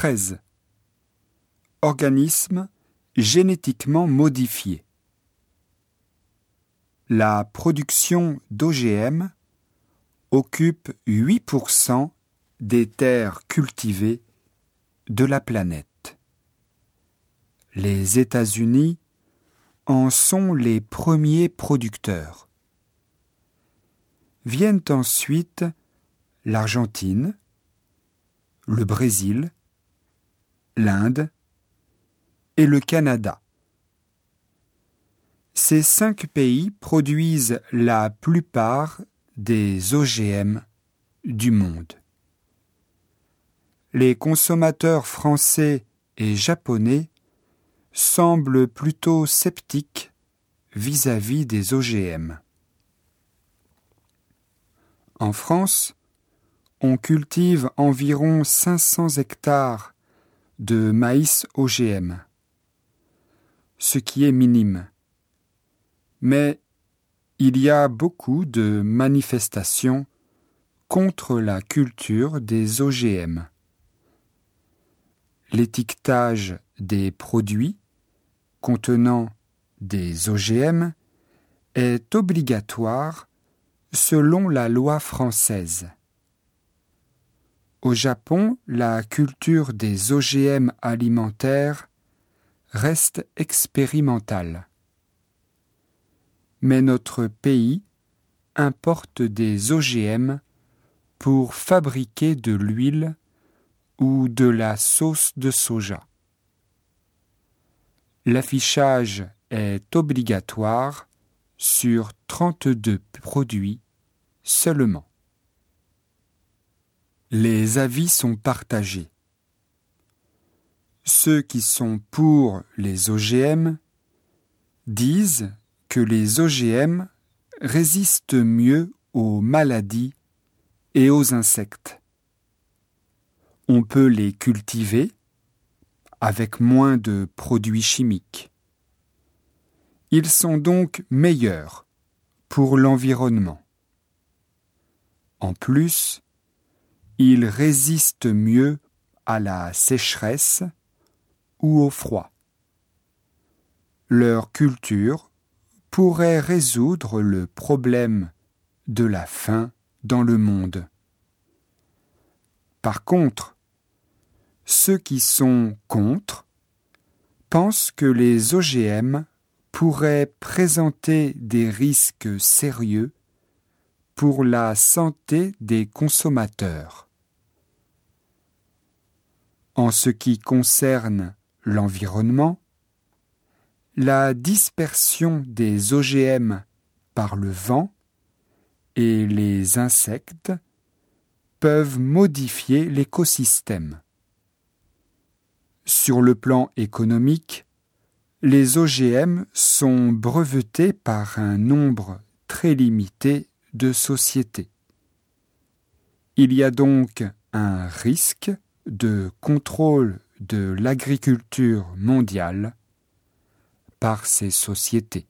13. Organismes génétiquement modifiés. La production d'OGM occupe 8% des terres cultivées de la planète. Les États-Unis en sont les premiers producteurs. Viennent ensuite l'Argentine, le Brésil, l'Inde et le Canada. Ces cinq pays produisent la plupart des OGM du monde. Les consommateurs français et japonais semblent plutôt sceptiques vis-à-vis des OGM. En France, on cultive environ 500 hectares de maïs OGM, ce qui est minime. Mais il y a beaucoup de manifestations contre la culture des OGM. L'étiquetage des produits contenant des OGM est obligatoire selon la loi française. Au Japon, la culture des OGM alimentaires reste expérimentale. Mais notre pays importe des OGM pour fabriquer de l'huile ou de la sauce de soja. L'affichage est obligatoire sur 32 produits seulement. Les avis sont partagés. Ceux qui sont pour les OGM disent que les OGM résistent mieux aux maladies et aux insectes. On peut les cultiver avec moins de produits chimiques. Ils sont donc meilleurs pour l'environnement. En plus, ils résistent mieux à la sécheresse ou au froid. Leur culture pourrait résoudre le problème de la faim dans le monde. Par contre, ceux qui sont contre pensent que les OGM pourrait présenter des risques sérieux pour la santé des consommateurs. En ce qui concerne l'environnement, la dispersion des OGM par le vent et les insectes peuvent modifier l'écosystème. Sur le plan économique, les OGM sont brevetés par un nombre très limité de sociétés. Il y a donc un risque de contrôle de l'agriculture mondiale par ces sociétés.